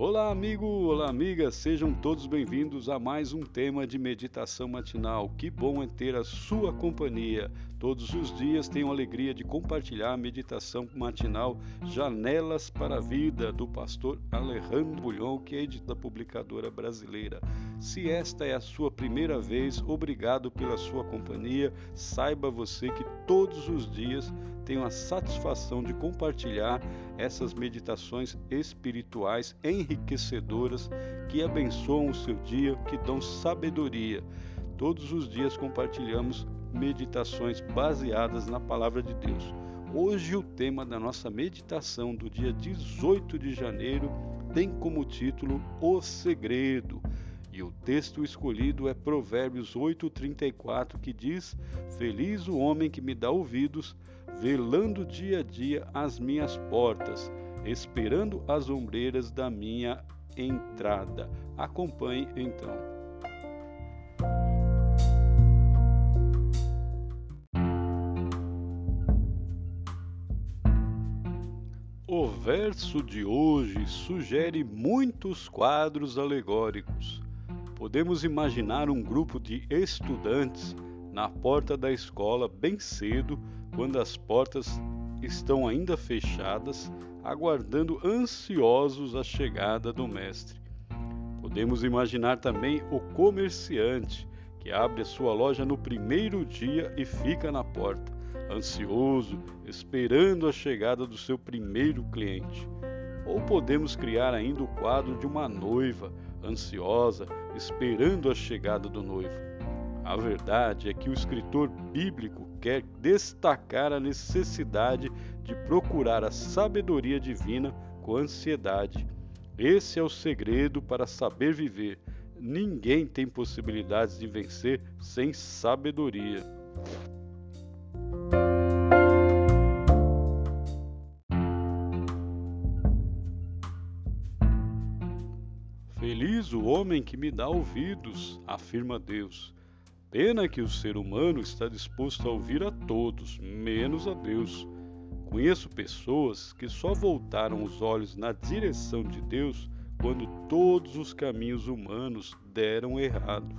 Olá, amigo, olá, amiga, sejam todos bem-vindos a mais um tema de meditação matinal. Que bom é ter a sua companhia. Todos os dias tenho a alegria de compartilhar a meditação matinal Janelas para a Vida, do pastor Alejandro Bulhon, que é editor da publicadora brasileira. Se esta é a sua primeira vez, obrigado pela sua companhia. Saiba você que todos os dias tenho a satisfação de compartilhar essas meditações espirituais enriquecedoras que abençoam o seu dia, que dão sabedoria. Todos os dias compartilhamos meditações baseadas na palavra de Deus. Hoje o tema da nossa meditação do dia 18 de janeiro tem como título O Segredo. E o texto escolhido é Provérbios 8:34, que diz: Feliz o homem que me dá ouvidos velando dia a dia as minhas portas, esperando as ombreiras da minha entrada. Acompanhe então. Verso de hoje sugere muitos quadros alegóricos. Podemos imaginar um grupo de estudantes na porta da escola bem cedo quando as portas estão ainda fechadas, aguardando ansiosos a chegada do Mestre. Podemos imaginar também o comerciante que abre a sua loja no primeiro dia e fica na porta, ansioso, esperando a chegada do seu primeiro cliente. Ou podemos criar ainda o quadro de uma noiva, ansiosa, esperando a chegada do noivo. A verdade é que o escritor bíblico quer destacar a necessidade de procurar a sabedoria divina com ansiedade. Esse é o segredo para saber viver. Ninguém tem possibilidades de vencer sem sabedoria. Feliz o homem que me dá ouvidos, afirma Deus. Pena que o ser humano está disposto a ouvir a todos, menos a Deus. Conheço pessoas que só voltaram os olhos na direção de Deus quando todos os caminhos humanos deram errado.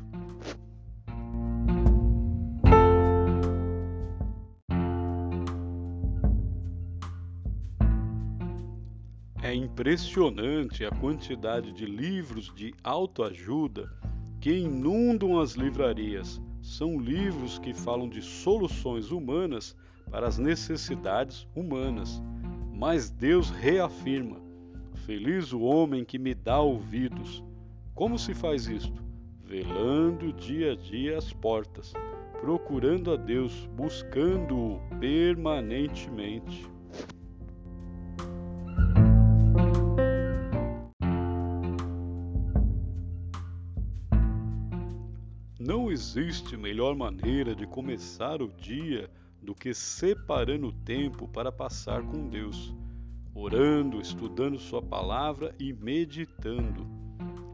É impressionante a quantidade de livros de autoajuda que inundam as livrarias. São livros que falam de soluções humanas para as necessidades humanas. Mas Deus reafirma: Feliz o homem que me dá ouvidos. Como se faz isto? Velando dia a dia as portas, procurando a Deus, buscando-o permanentemente. Não existe melhor maneira de começar o dia do que separando tempo para passar com Deus, orando, estudando Sua palavra e meditando.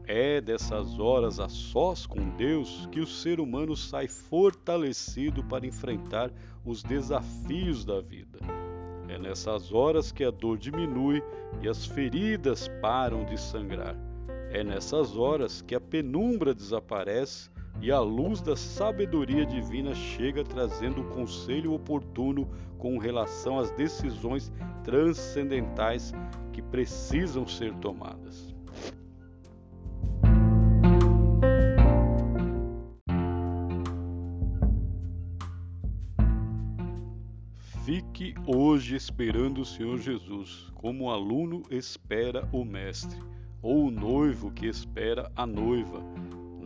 É dessas horas a sós com Deus que o ser humano sai fortalecido para enfrentar os desafios da vida. É nessas horas que a dor diminui e as feridas param de sangrar. É nessas horas que a penumbra desaparece e a luz da sabedoria divina chega trazendo o conselho oportuno com relação às decisões transcendentais que precisam ser tomadas. Fique hoje esperando o Senhor Jesus, como o aluno espera o Mestre, ou o noivo que espera a noiva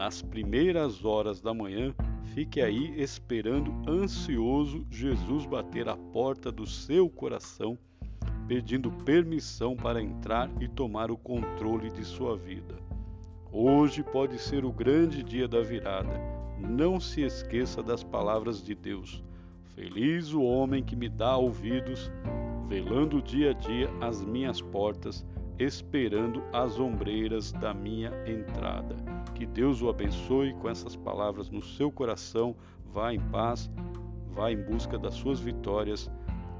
nas primeiras horas da manhã, fique aí esperando ansioso Jesus bater a porta do seu coração, pedindo permissão para entrar e tomar o controle de sua vida. Hoje pode ser o grande dia da virada. Não se esqueça das palavras de Deus. Feliz o homem que me dá ouvidos, velando dia a dia as minhas portas, esperando as ombreiras da minha entrada. Que Deus o abençoe com essas palavras no seu coração. Vá em paz, vá em busca das suas vitórias.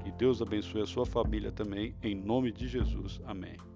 Que Deus abençoe a sua família também, em nome de Jesus. Amém.